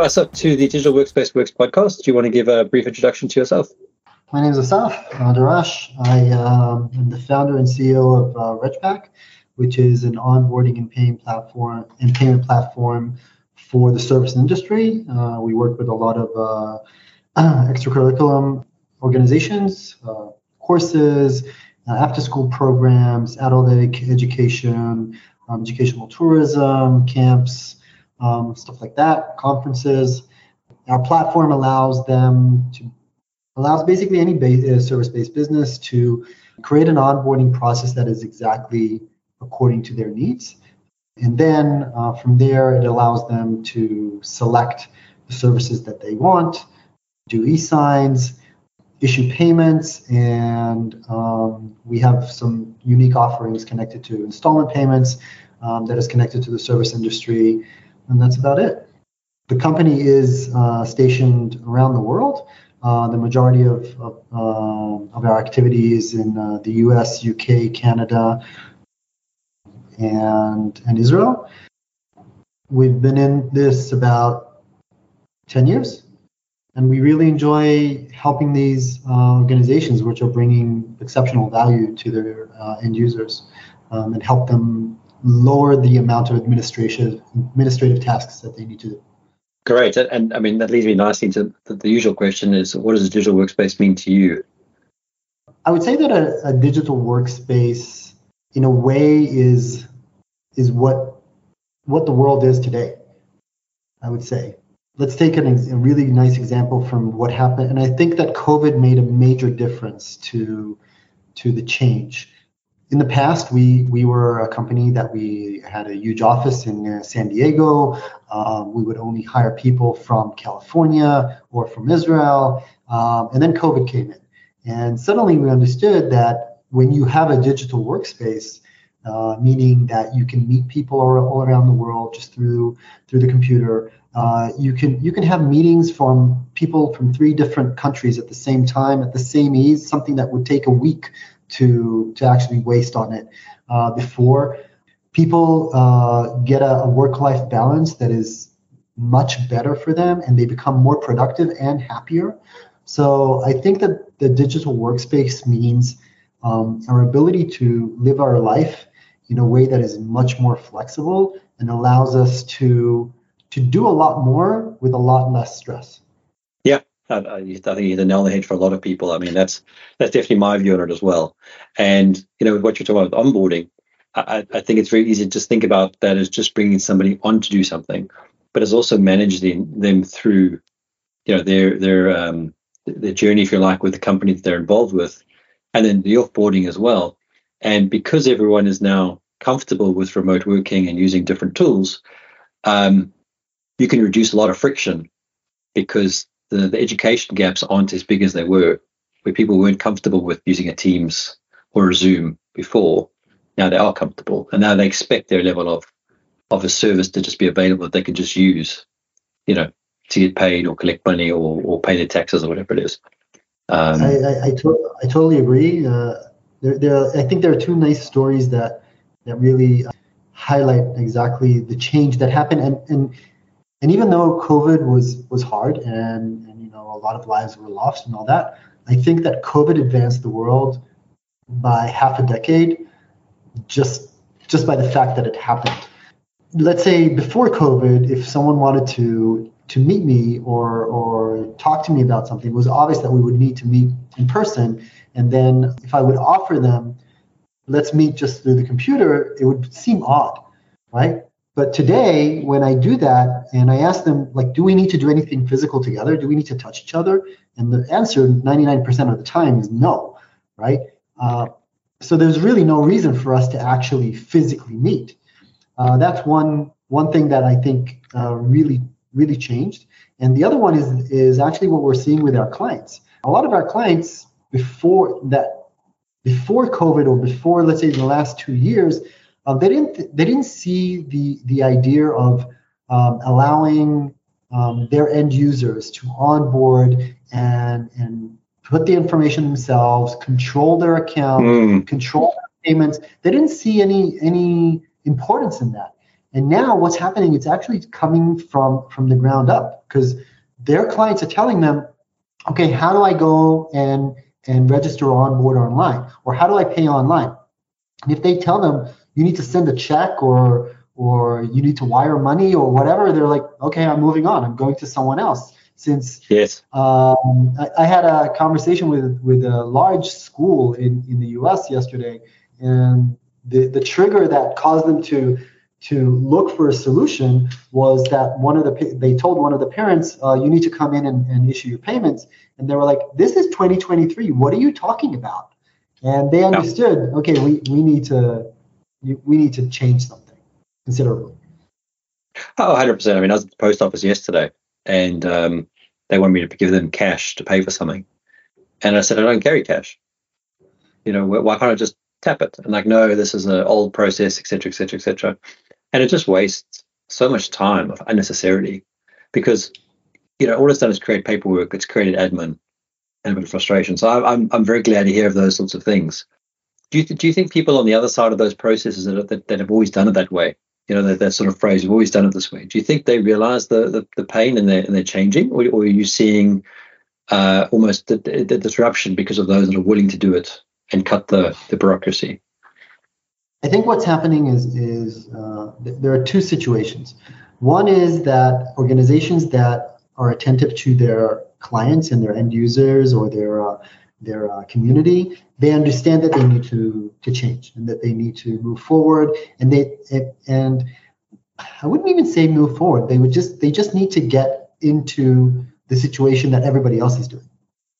Us up to the Digital Workspace Works podcast. Do you want to give a brief introduction to yourself? My name is Asaf Darash. I um, am the founder and CEO of uh, RegPack, which is an onboarding and payment platform and payment platform for the service industry. Uh, we work with a lot of uh, extracurriculum organizations, uh, courses, uh, after-school programs, adult education, um, educational tourism, camps, um, stuff like that, conferences. Our platform allows them to allows basically any base, uh, service-based business to create an onboarding process that is exactly according to their needs. And then uh, from there, it allows them to select the services that they want, do e-signs, issue payments, and um, we have some unique offerings connected to installment payments um, that is connected to the service industry and that's about it. The company is uh, stationed around the world. Uh, the majority of, of, uh, of, our activities in uh, the US, UK, Canada, and, and Israel. We've been in this about 10 years, and we really enjoy helping these uh, organizations, which are bringing exceptional value to their end users, um, and help them lower the amount of administrative administrative tasks that they need to do. Great, and, and I mean that leads me nicely to the, the, usual question: is what does a digital workspace mean to you? I would say that a, a digital workspace, in a way, is is what what the world is today. I would say. Let's take an, a really nice example from what happened, and I think that COVID made a major difference to to the change in the past, we we were a company that we had a huge office in uh, San Diego. Um, we would only hire people from California or from Israel, um, and then COVID came in, and suddenly we understood that when you have a digital workspace, uh, meaning that you can meet people all, around the world just through through the computer. Uh, you can you can have meetings from people from three different countries at the same time at the same ease. Something that would take a week to to actually waste on it uh, before. People uh, get a, a work-life balance that is much better for them and they become more productive and happier. So i think that the digital workspace means um, our ability to live our life in a way that is much more flexible and allows us to to do a lot more with a lot less stress I, I think you hit the nail the head for a lot of people. I mean, that's that's definitely my view on it as well. And you know, what you're talking about onboarding, I, I think it's very easy to just think about that as just bringing somebody on to do something, but it's also managing them through, you know, their their um, their journey, if you like, with the company that they're involved with, and then the offboarding as well. And because everyone is now comfortable with remote working and using different tools, um, you can reduce a lot of friction because the, the education gaps aren't as big as they were, where people weren't comfortable with using a Teams or a Zoom before. Now they are comfortable, and now they expect their level of of a service to just be available that they can just use, you know, to get paid or collect money or, or pay their taxes or whatever it is. Um, I, I, I, to- I, totally agree. Uh, there, there, I think there are two nice stories that that really highlight exactly the change that happened, and and and even though COVID was was hard and, and you know a lot of lives were lost and all that, I think that COVID advanced the world by half a decade just just by the fact that it happened. Let's say before COVID, if someone wanted to to meet me or or talk to me about something, it was obvious that we would need to meet in person. And then if I would offer them, let's meet just through the computer, it would seem odd, right? But today, when I do that and I ask them, like, do we need to do anything physical together? Do we need to touch each other? And the answer 99% of the time is no, right? Uh, so there's really no reason for us to actually physically meet. Uh, that's one one thing that I think uh, really really changed. And the other one is is actually what we're seeing with our clients. A lot of our clients before that before COVID or before let's say the last two years, uh, they didn't they didn't see the the idea of um, allowing um, their end users to onboard and and put the information themselves, control their account, mm. control their payments. They didn't see any any importance in that. And now what's happening? It's actually coming from from the ground up because their clients are telling them, okay, how do I go and and register on board online, or how do I pay online? And if they tell them you need to send a check or or you need to wire money or whatever, they're like, okay, I'm moving on. I'm going to someone else. Since yes, um, I, I, had a conversation with with a large school in in the U.S. yesterday, and the the trigger that caused them to to look for a solution was that one of the they told one of the parents uh, you need to come in and, and, issue your payments and they were like this is 2023 what are you talking about and they understood no. okay we, we need to we need to change something considerably. Oh 100% i mean i was at the post office yesterday and um, they wanted me to give them cash to pay for something. And i said i don't carry cash. You know why can't i just tap it? And like no this is an old process etc etc etc and it just wastes so much time of unnecessarily because you know all it's done is create paperwork it's created admin and a bit of frustration. So i'm i'm very glad to hear of those sorts of things do you, do you think people on the other side of those processes that, that, that have always done it that way? You know that, that sort of phrase we've always done it this way. Do you think they realize the the, the pain and they're, and they're changing? Or, or are you seeing uh, almost the, the disruption because of those that are willing to do it and cut the, the bureaucracy? I think what's happening is is uh, th- there are two situations. One is that organizations that are attentive to their clients and their end users or their uh, their uh, community, they understand that they need to to change and that they need to move forward. And they and I wouldn't even say move forward. They would just they just need to get into the situation that everybody else is doing,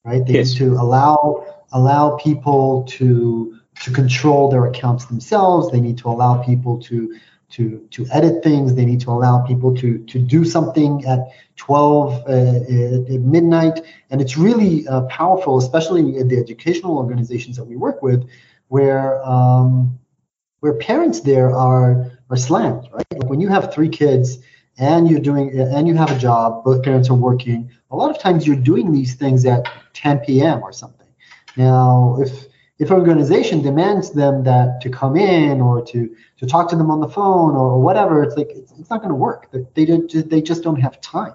right? They yes. need to allow allow people to to control their accounts themselves. They need to allow people to to to edit things. They need to allow people to to do something at 12 uh, at midnight. And it's really uh, powerful, especially in the educational organizations that we work with, where um, where parents there are are slammed. Right, like when you have three kids and you're doing and you have a job, both parents are working. A lot of times you're doing these things at 10 p.m. or something. Now, if if an organization demands them that to come in or to to talk to them on the phone or whatever, it's like it's, it's not going to work. They they just don't have time.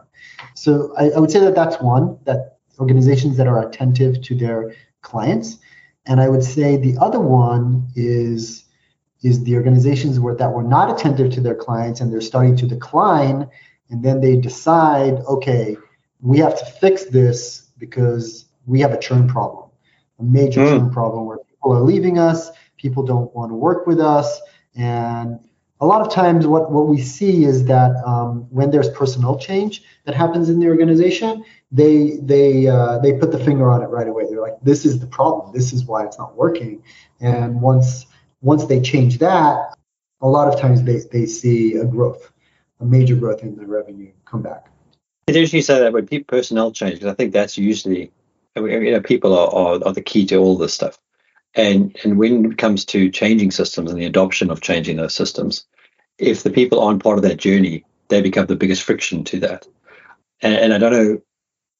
So I, I would say that that's one that organizations that are attentive to their clients, and I would say the other one is is the organizations where, that were not attentive to their clients and they're starting to decline, and then they decide, okay, we have to fix this because we have a churn problem a major mm. problem where people are leaving us, people don't want to work with us, and a lot of times what, what we see is that um, when there's personnel change that happens in the organization, they they uh, they put the finger on it right away. They're like, this is the problem. This is why it's not working. And once once they change that, a lot of times they, they see a growth, a major growth in the revenue come back. It's interesting you say that when people personnel change, because I think that's usually you know, people are, are, are the key to all this stuff. And and when it comes to changing systems and the adoption of changing those systems, if the people aren't part of that journey, they become the biggest friction to that. And, and I don't know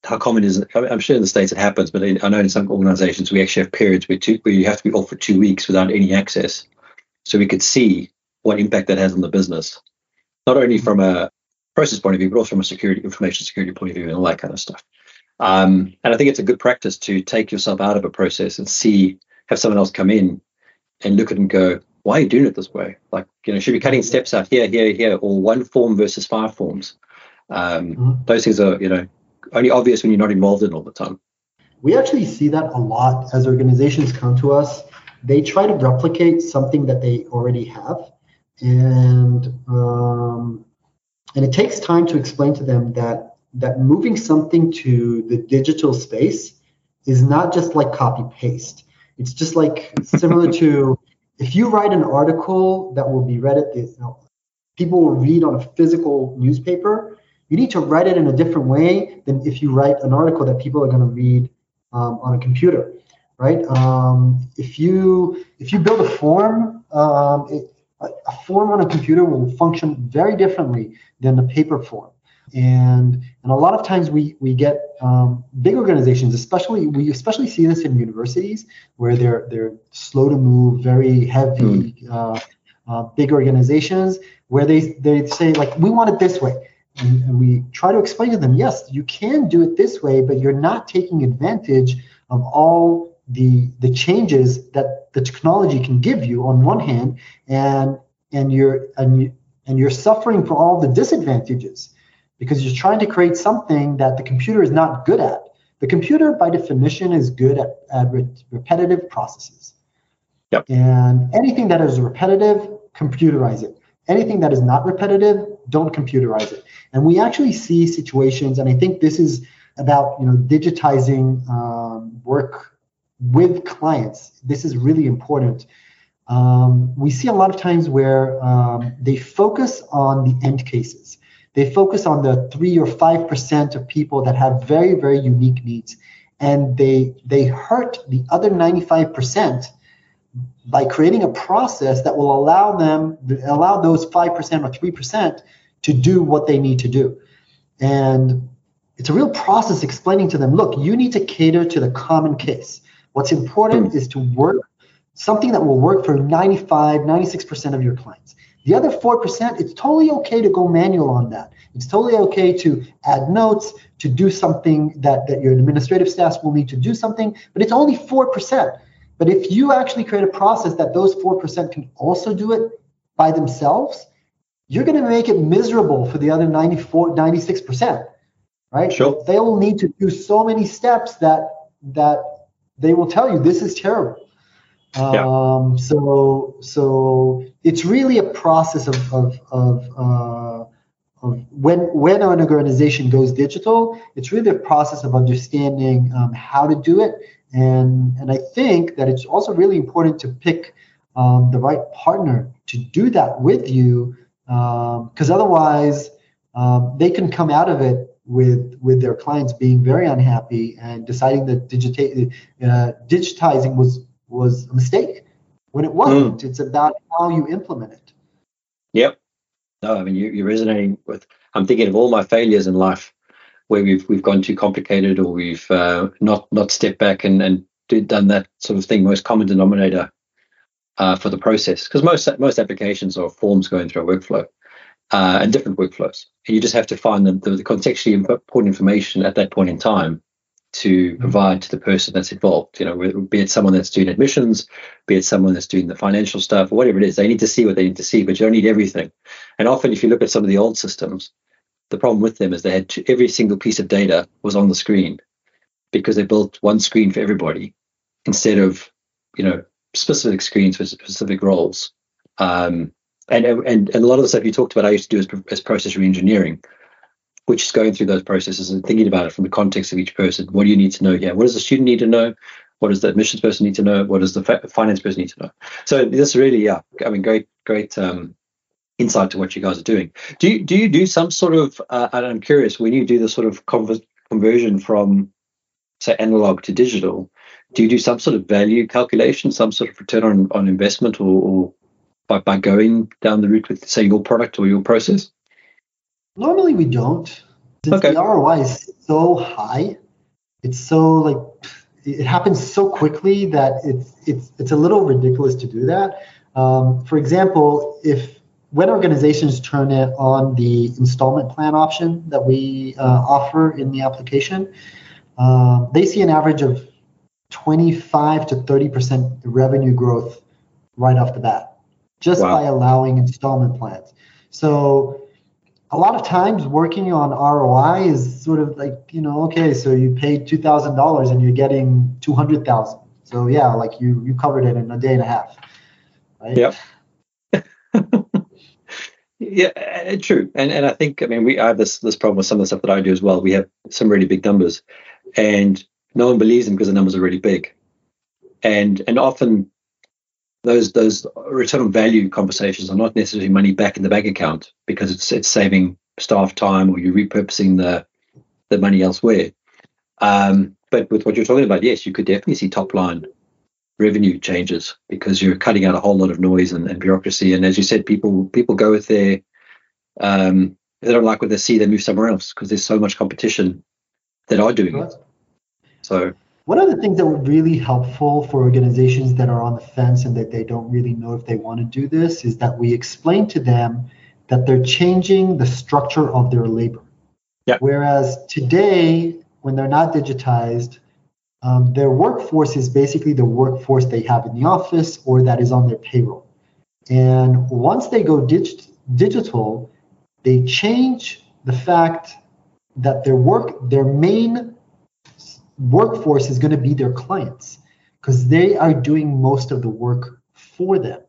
how common is it. I'm sure in the states it happens, but I know in some organizations we actually have periods where, two, where you have to be off for two weeks without any access, so we could see what impact that has on the business, not only from a process point of view, but also from a security, information security point of view, and all that kind of stuff. Um, and I think it's a good practice to take yourself out of a process and see, have someone else come in and look at it and go, why are you doing it this way? Like, you know, should be cutting steps out here, here, here, or one form versus five forms. Um, mm-hmm. Those things are, you know, only obvious when you're not involved in all the time. We actually see that a lot as organizations come to us. They try to replicate something that they already have, and um, and it takes time to explain to them that that moving something to the digital space is not just like copy paste. It's just like similar to if you write an article that will be read at the you know, people will read on a physical newspaper, You need to write it in a different way than if you write an article that people are going to read um, on a computer, right? Um, if you if you build a form, um, it, a form on a computer will function very differently than a paper form. And and a lot of times we we get um, big organizations, especially we especially see this in universities where they're they're slow to move, very heavy, mm. uh, uh, big organizations where they they say like we want it this way, and, and we try to explain to them, yes, you can do it this way, but you're not taking advantage of all the the changes that the technology can give you on one hand, and and you're and you, and you're suffering for all the disadvantages because you're trying to create something that the computer is not good at. The computer, by definition, is good at, at re- repetitive processes. Yep. And anything that is repetitive, computerize it. Anything that is not repetitive, don't computerize it. And we actually see situations, and I think this is about you know digitizing um, work with clients. This is really important. Um, we see a lot of times where um, they focus on the end cases they focus on the three or five percent of people that have very, very unique needs, and they they hurt the other 95 percent by creating a process that will allow them allow those five percent or three percent to do what they need to do, and it's a real process explaining to them, look, you need to cater to the common case. What's important is to work something that will work for 95, 96% of your clients. The other 4%, it's totally okay to go manual on that. It's totally okay to add notes, to do something that, that your administrative staff will need to do something, but it's only 4%. But if you actually create a process that those 4% can also do it by themselves, you're going to make it miserable for the other 94, 96%. Right? Sure. They will need to do so many steps that that they will tell you this is terrible. Yeah. Um, so so it's really a process of of, of, uh, of when when an organization goes digital, it's really a process of understanding um, how to do it, and and I think that it's also really important to pick um, the right partner to do that with you, because um, otherwise um, they can come out of it with with their clients being very unhappy and deciding that digita- uh, digitizing was was a mistake when it wasn't. Mm. It's about how you implement it. Yep. No, I mean you, you're resonating with. I'm thinking of all my failures in life where we've we've gone too complicated or we've uh, not not stepped back and and did, done that sort of thing. Most common denominator uh, for the process because most most applications are forms going through a workflow uh, and different workflows. And you just have to find the, the contextually important information at that point in time to provide to the person that's involved. You know, be it someone that's doing admissions, be it someone that's doing the financial stuff, or whatever it is. They need to see what they need to see, but you don't need everything. And often, if you look at some of the old systems, the problem with them is they had to, every single piece of data was on the screen because they built one screen for everybody instead of you know specific screens for specific roles. Um, and, and and a lot of the stuff you talked about, I used to do as, as process reengineering which is going through those processes and thinking about it from the context of each person. What do you need to know here? What does the student need to know? What does the admissions person need to know? What does the finance person need to know? So this really, yeah, I mean, great, great um, insight to what you guys are doing. Do you do you do some sort of? Uh, and I'm curious when you do the sort of conversion from say analog to digital. Do you do some sort of value calculation, some sort of return on, on investment, or, or by, by going down the route with say your product or your process? Normally we don't. Since okay. the ROI is so high, it's so like it happens so quickly that it's it's it's a little ridiculous to do that. Um, for example, if when organizations turn it on the installment plan option that we uh, offer in the application, uh, they see an average of 25 to 30 percent revenue growth right off the bat, just wow. by allowing installment plans. So a lot of times working on ROI is sort of like, you know, okay, so you paid two thousand dollars and you're getting two hundred thousand. So yeah, like you you covered it in a day and a half. Right? Yep. yeah, true. And and I think I mean we I have this this problem with some of the stuff that I do as well. We have some really big numbers, and no one believes them because the numbers are really big, and and often those those return on value conversations are not necessarily money back in the bank account because it's it's saving staff time or you're repurposing the the money elsewhere. Um, but with what you're talking about, yes, you could definitely see top line revenue changes because you're cutting out a whole lot of noise and, and bureaucracy. And as you said, people people go with their um, they don't like what they see, they move somewhere else because there's so much competition that are doing it. So one of the things that would really helpful for organizations that are on the fence and that they don't really know if they want to do this is that we explain to them that they're changing the structure of their labor. Yeah. Whereas today, when they're not digitized, um, their workforce is basically the workforce they have in the office or that is on their payroll. And once they go dig- digital, they change the fact that their work, their main workforce is going to be their clients because they are doing most of the work for them.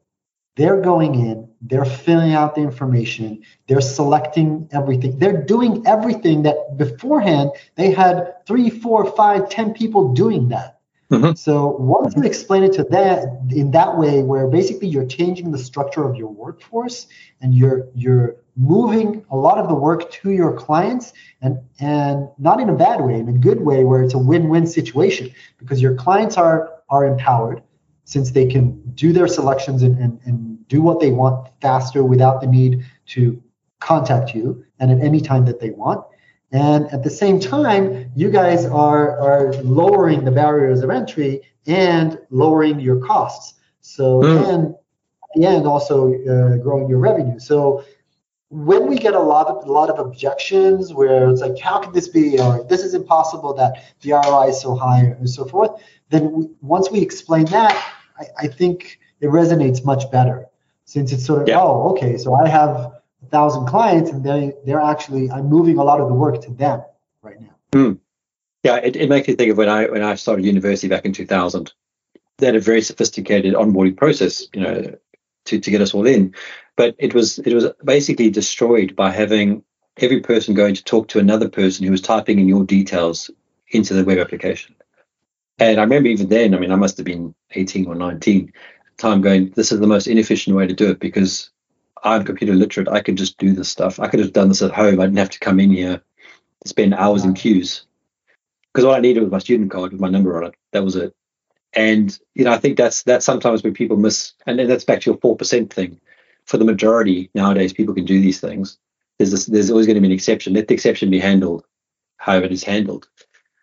They're going in, they're filling out the information, they're selecting everything, they're doing everything that beforehand they had three, four, five, ten people doing that. Mm-hmm. So once you explain it to that in that way, where basically you're changing the structure of your workforce and you're you're moving a lot of the work to your clients and and not in a bad way in a good way where it's a win-win situation because your clients are are empowered since they can do their selections and, and, and do what they want faster without the need to contact you and at any time that they want. And at the same time you guys are are lowering the barriers of entry and lowering your costs. So mm. and and also uh, growing your revenue. So when we get a lot of a lot of objections where it's like how can this be or this is impossible that the ROI is so high and so forth, then we, once we explain that, I, I, think it resonates much better since it's sort of yeah. oh okay so I have a thousand clients and they they're actually I'm moving a lot of the work to them right now. Mm. Yeah, it, it makes me think of when I when I started university back in 2000. They had a very sophisticated onboarding process, you know, to, to get us all in. But it was it was basically destroyed by having every person going to talk to another person who was typing in your details into the web application. And I remember even then, I mean, I must have been 18 or 19 time going, this is the most inefficient way to do it because I'm computer literate. I could just do this stuff. I could have done this at home. I didn't have to come in here, spend hours in queues. Because all I needed was my student card with my number on it. That was it. And you know, I think that's that's sometimes where people miss, and that's back to your four percent thing. For the majority nowadays, people can do these things. There's this, there's always going to be an exception. Let the exception be handled, however it is handled.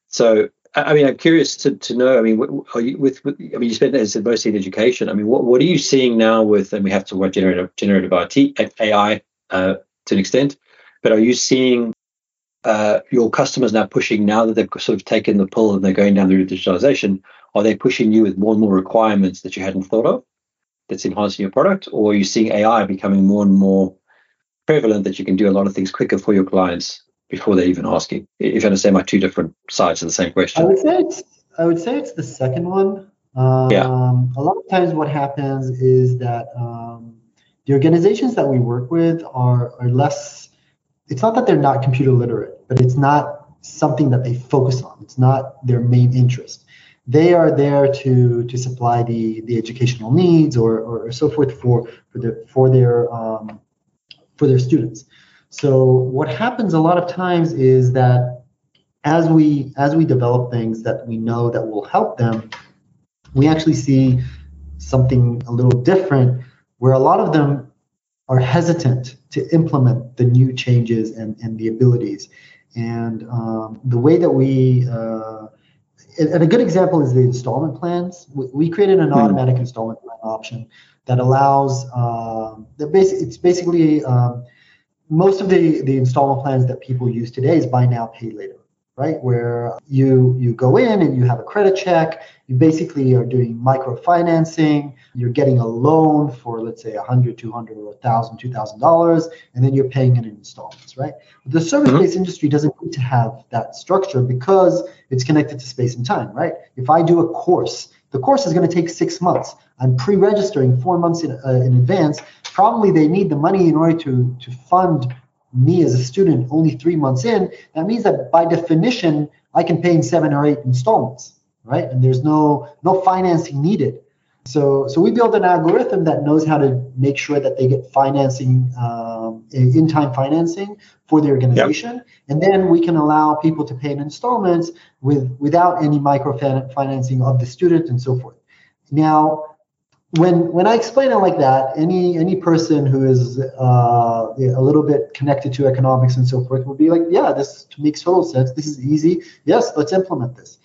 So, I mean, I'm curious to, to know. I mean, are you with, with I mean, you spent as mostly in education. I mean, what what are you seeing now with? And we have to about generative generative IT AI uh, to an extent, but are you seeing uh, your customers now pushing now that they've sort of taken the pull and they're going down the route of digitalization? Are they pushing you with more and more requirements that you hadn't thought of that's enhancing your product? Or are you seeing AI becoming more and more prevalent that you can do a lot of things quicker for your clients before they're even asking? If you understand my two different sides of the same question. I would say it's, I would say it's the second one. Um, yeah. A lot of times what happens is that um, the organizations that we work with are, are less, it's not that they're not computer literate, but it's not something that they focus on. It's not their main interest they are there to to supply the the educational needs or or so forth for for their for their um, for their students. So what happens a lot of times is that as we as we develop things that we know that will help them, we actually see something a little different where a lot of them are hesitant to implement the new changes and, and the abilities. And um, the way that we uh, and a good example is the installment plans. We created an hmm. automatic installment plan option that allows um, the basic. It's basically um, most of the the installment plans that people use today is buy now, pay later right? Where you you go in and you have a credit check. You basically are doing microfinancing. You're getting a loan for let's say 100, 200, or 1,000, 2,000 dollars, and then you're paying it in installments, right? The service-based mm-hmm. industry doesn't need to have that structure because it's connected to space and time, right? If I do a course, the course is going to take six months. I'm pre-registering four months in, uh, in advance. Probably they need the money in order to to fund me as a student only three months in, that means that by definition, I can pay in seven or eight installments, right? And there's no no financing needed. So, so we build an algorithm that knows how to make sure that they get financing, um, in-time financing for the organization, yep. and then we can allow people to pay in installments with without any microfinancing of the student and so forth. Now, when when I explain it like that, any any person who is uh, a little bit connected to economics and so forth will be like, yeah, this makes total sense. This is easy. Yes, let's implement this.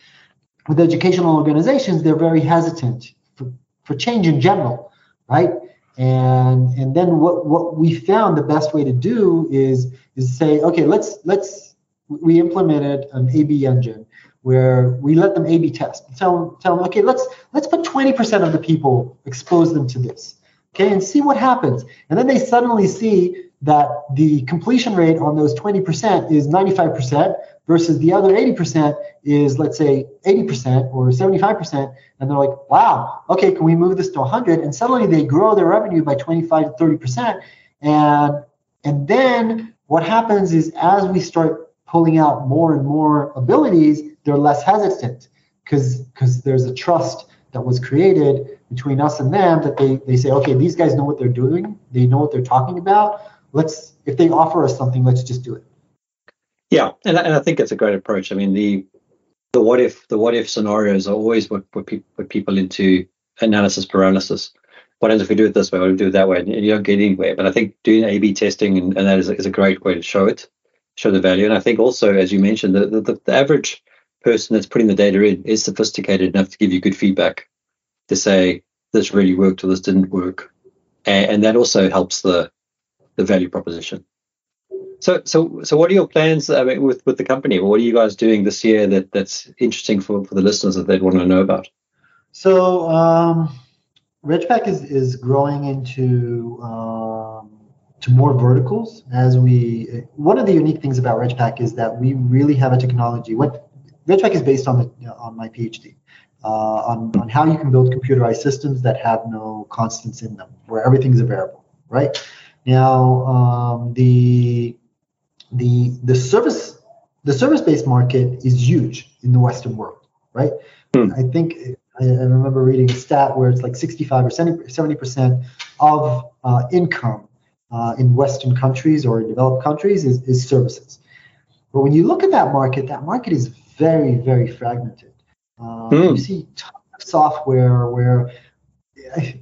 With educational organizations, they're very hesitant for, for change in general, right? And and then what what we found the best way to do is is say, okay, let's let's we implemented an A/B engine where we let them A/B test. Tell tell them, okay, let's let's put 20% of the people expose them to this, okay, and see what happens. And then they suddenly see that the completion rate on those 20% is 95% versus the other 80% is let's say 80% or 75% and they're like wow okay can we move this to 100 and suddenly they grow their revenue by 25 to 30% and and then what happens is as we start pulling out more and more abilities they're less hesitant. Because because there's a trust that was created between us and them that they they say okay these guys know what they're doing. They know what they're talking about. Let's if they offer us something let's just do it yeah and, and i think it's a great approach. I mean the the what if the what if scenarios are always what put, pe- put people into analysis paralysis. What happens if we do it this way what if we do it that way? And you don't get anywhere. But i think doing a b testing and, and that is a, is a great way to show it show the value. And i think also as you mentioned the, the, the average person that's putting the data in is sophisticated enough to give you good feedback to say this really worked or this didn't work, and, and that also helps the the value proposition. So, so, so, what are your plans I mean, with with the company? What are you guys doing this year that that's interesting for for the listeners that they'd want to know about? So, um, RegPack is is growing into um, to more verticals as we. One of the unique things about RegPack is that we really have a technology. What RegPack is based on the on my PhD. Uh, on, on how you can build computerized systems that have no constants in them, where everything's a variable, right? Now, um, the the the service the service-based market is huge in the Western world, right? Hmm. I think I, I, remember reading a stat where it's like 65 or 70 percent of uh, income uh, in Western countries or in developed countries is, is services. But when you look at that market, that market is very, very fragmented. Um, mm. You see software where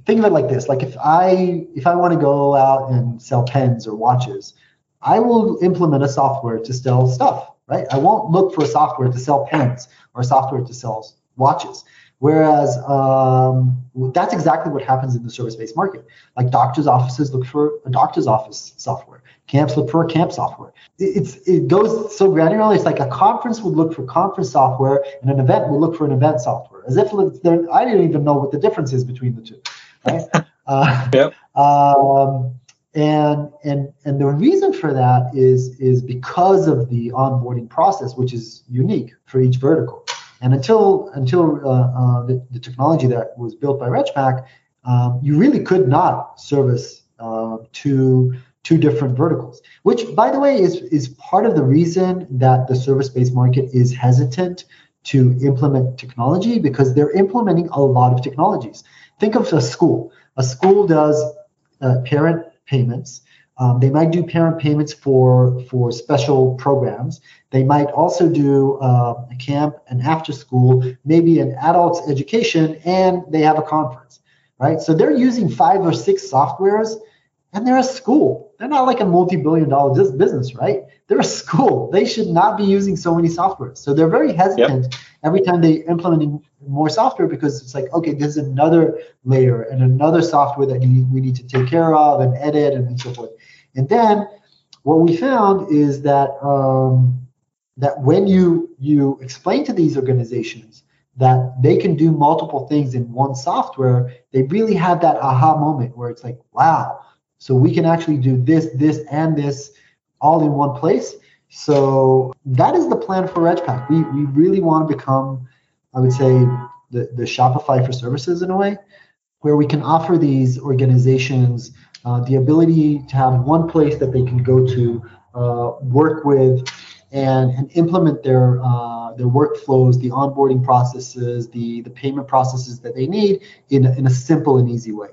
think of it like this: like if I if I want to go out and sell pens or watches, I will implement a software to sell stuff. Right? I won't look for a software to sell pens or software to sell watches. Whereas um, that's exactly what happens in the service-based market. Like doctors' offices look for a doctor's office software. Camps look for a camp software. It's it goes so granularly. It's like a conference would look for conference software, and an event would look for an event software. As if I didn't even know what the difference is between the two. Right? uh, yep. Um, and and and the reason for that is is because of the onboarding process, which is unique for each vertical. And until until uh, uh, the, the, technology that was built by RegPack, um, you really could not service uh, two two different verticals. Which, by the way, is is part of the reason that the service-based market is hesitant to implement technology because they're implementing a lot of technologies. Think of a school. A school does uh, parent payments. Um, they might do parent payments for for special programs. They might also do uh, a camp, an after school, maybe an adults education, and they have a conference, right? So they're using five or six softwares, and they're a school. They're not like a multi-billion-dollar business, right? They're a school. They should not be using so many softwares. So they're very hesitant yep. Every time they implementing more software because it's like, okay, there's another layer and another software that we need to take care of and edit and so forth. And then what we found is that um, that when you you explain to these organizations that they can do multiple things in one software, they really have that aha moment where it's like, wow, so we can actually do this, this, and this all in one place. So that is the plan for RegPack. We we really want to become, I would say, the, the Shopify for services in a way, where we can offer these organizations uh, the ability to have one place that they can go to uh, work with and, and implement their uh, their workflows, the onboarding processes, the the payment processes that they need in in a simple and easy way.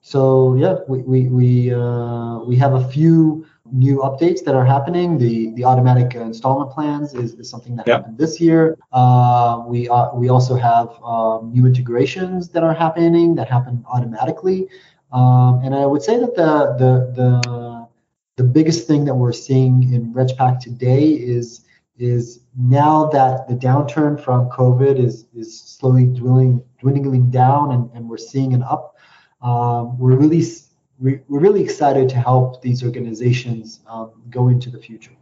So yeah, we we we, uh, we have a few new updates that are happening. The the automatic installment plans is, is something that yep. happened this year. Uh, we uh, we also have um, new integrations that are happening that happen automatically. Um, and I would say that the the the the biggest thing that we're seeing in RegPack today is is now that the downturn from COVID is is slowly dwindling dwindling down and, and we're seeing an up. Um, we're really we're really excited to help these organizations um, go into the future.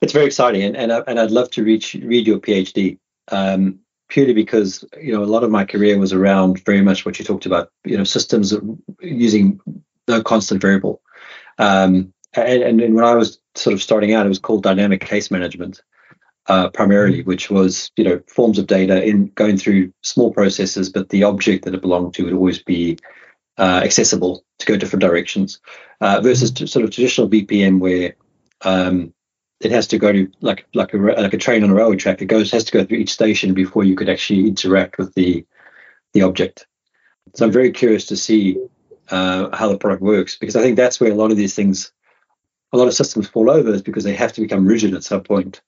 It's very exciting, and and, I, and I'd love to reach read your PhD. Um, purely because you know a lot of my career was around very much what you talked about you know systems using no constant variable um, and, and, when i was sort of starting out it was called dynamic case management uh, primarily mm-hmm. which was you know forms of data in going through small processes but the object that it belonged to would always be uh, accessible to go different directions uh, versus mm-hmm. sort of traditional bpm where um, it has to go to like like a like a train on a railway track. It goes has to go through each station before you could actually interact with the the object. So I'm very curious to see uh, how the product works because I think that's where a lot of these things, a lot of systems fall over is because they have to become rigid at some point,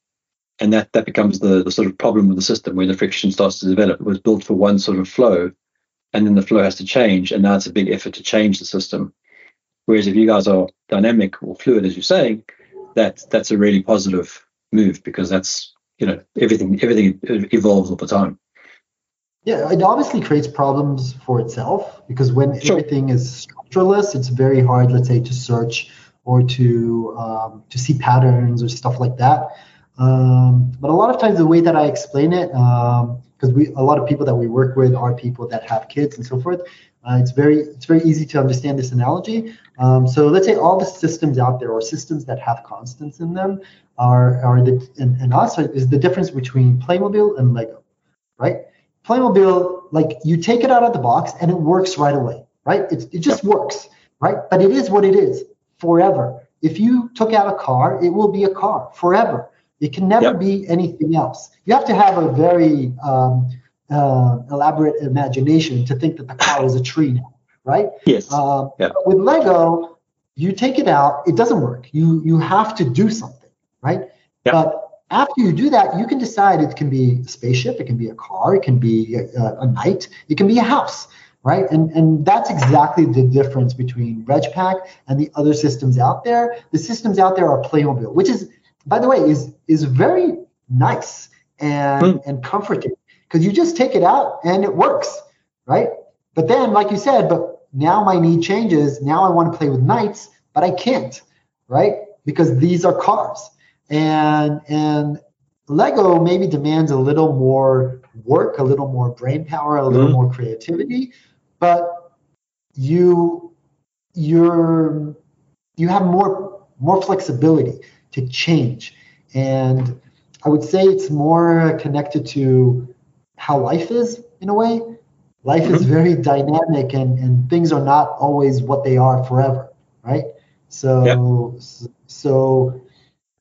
and that that becomes the the sort of problem with the system where the friction starts to develop. It was built for one sort of flow, and then the flow has to change, and now it's a big effort to change the system. Whereas if you guys are dynamic or fluid, as you're saying, that that's a really positive move because that's you know everything everything evolves all the time. Yeah, it obviously creates problems for itself because when sure. everything is structureless, it's very hard, let's say, to search or to um, to see patterns or stuff like that. Um, but a lot of times, the way that I explain it, because we a lot of people that we work with are people that have kids and so forth. Uh, it's very it's very easy to understand this analogy. Um, so let's say all the systems out there or systems that have constants in them are are the and, and also is the difference between Playmobil and Lego, right? Playmobil, like you take it out of the box and it works right away, right? It, it just works, right? But it is what it is forever. If you took out a car, it will be a car forever. It can never yep. be anything else. You have to have a very um, uh, elaborate imagination to think that the car is a tree now, right? Yes. Um, yeah. With Lego, you take it out, it doesn't work. You you have to do something, right? Yeah. But after you do that, you can decide it can be a spaceship, it can be a car, it can be a, a knight, it can be a house, right? And and that's exactly the difference between RegPack and the other systems out there. The systems out there are Playmobil, which is, by the way, is is very nice and mm. and comforting because you just take it out and it works, right? But then, like you said, but now my need changes. Now I want to play with knights, but I can't, right? Because these are cars, and and Lego maybe demands a little more work, a little more brain power, a little mm-hmm. more creativity, but you you're you have more more flexibility to change and i would say it's more connected to how life is in a way. Life mm-hmm. is very dynamic and, and things are not always what they are forever, right? So yep. so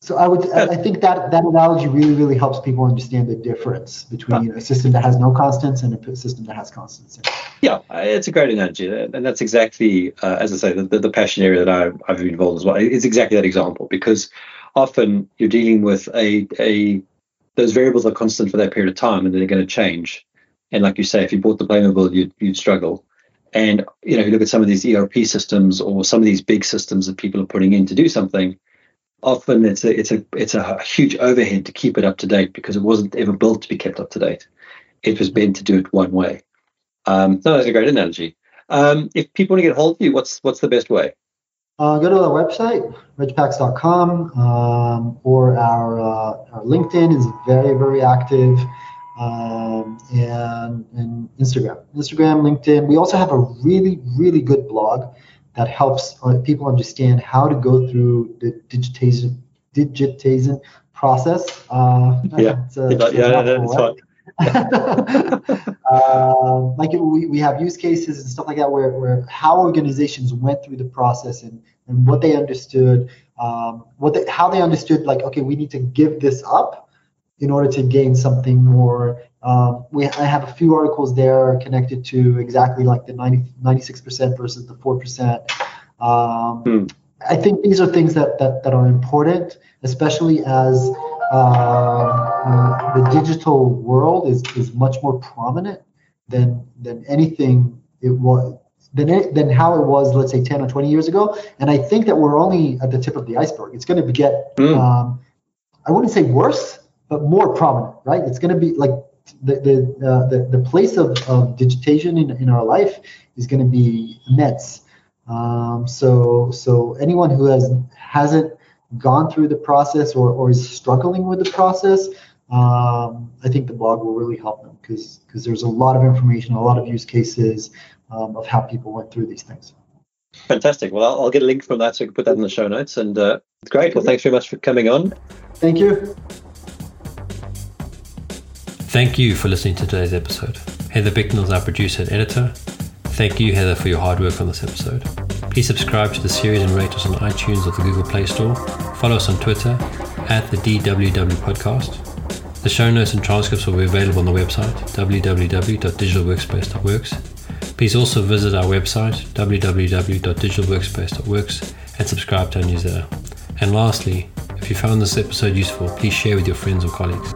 so I would I think that that analogy really really helps people understand the difference between a system that has no constants and a system that has constants. Yeah, it's a great analogy, and that's exactly uh, as I say the, the, passion area that I've, I've been involved as well. It's exactly that example because often you're dealing with a a those variables are constant for that period of time and they're going to change. And like you say, if you bought the Playmobil, you'd, you'd struggle. And you know, you look at some of these ERP systems or some of these big systems that people are putting in to do something. Often it's a it's a it's a huge overhead to keep it up to date because it wasn't ever built to be kept up to date. It was meant to do it one way. Um, no, that's a great analogy. Um, if people want to get hold of you, what's what's the best way? Uh, go to our website, regpacks.com, um, or our, uh, our LinkedIn is very, very active, um, and, and Instagram. Instagram, LinkedIn. We also have a really, really good blog that helps uh, people understand how to go through the digitization, digitization process. Uh, yeah, it's a, yeah, yeah, that's fine. Uh, like we, we have use cases and stuff like that where, where how organizations went through the process and and what they understood, um, what they, how they understood like okay, we need to give this up in order to gain something more. Um, we I have a few articles there connected to exactly like the 90, 96% versus the 4%. Um, hmm. I think these are things that, that, that are important, especially as uh, the digital world is, is much more prominent than than anything it was than it, than how it was, let's say, 10 or 20 years ago. And I think that we're only at the tip of the iceberg. It's going to get, mm. um, I wouldn't say worse, but more prominent, right? It's going to be like the the, uh, the the place of, of digitation in, in our life is going to be immense. Um, so so anyone who has hasn't gone through the process or, or is struggling with the process, um, I think the blog will really help them because because there's a lot of information, a lot of use cases um, of how people went through these things. Fantastic. Well, I'll, I'll, get a link from that so we can put that in the show notes. And uh, great. Well, thanks very much for coming on. Thank you. Thank you for listening to today's episode. Heather Bicknell is our producer and editor. Thank you, Heather, for your hard work on this episode. Please subscribe to the series and rate us on iTunes or the Google Play Store. Follow us on Twitter at the DWW Podcast. The show notes and transcripts will be available on the website www.digitalworkspace.works. Please also visit our website www.digitalworkspace.works and subscribe to our newsletter. And lastly, if you found this episode useful, please share with your friends or colleagues.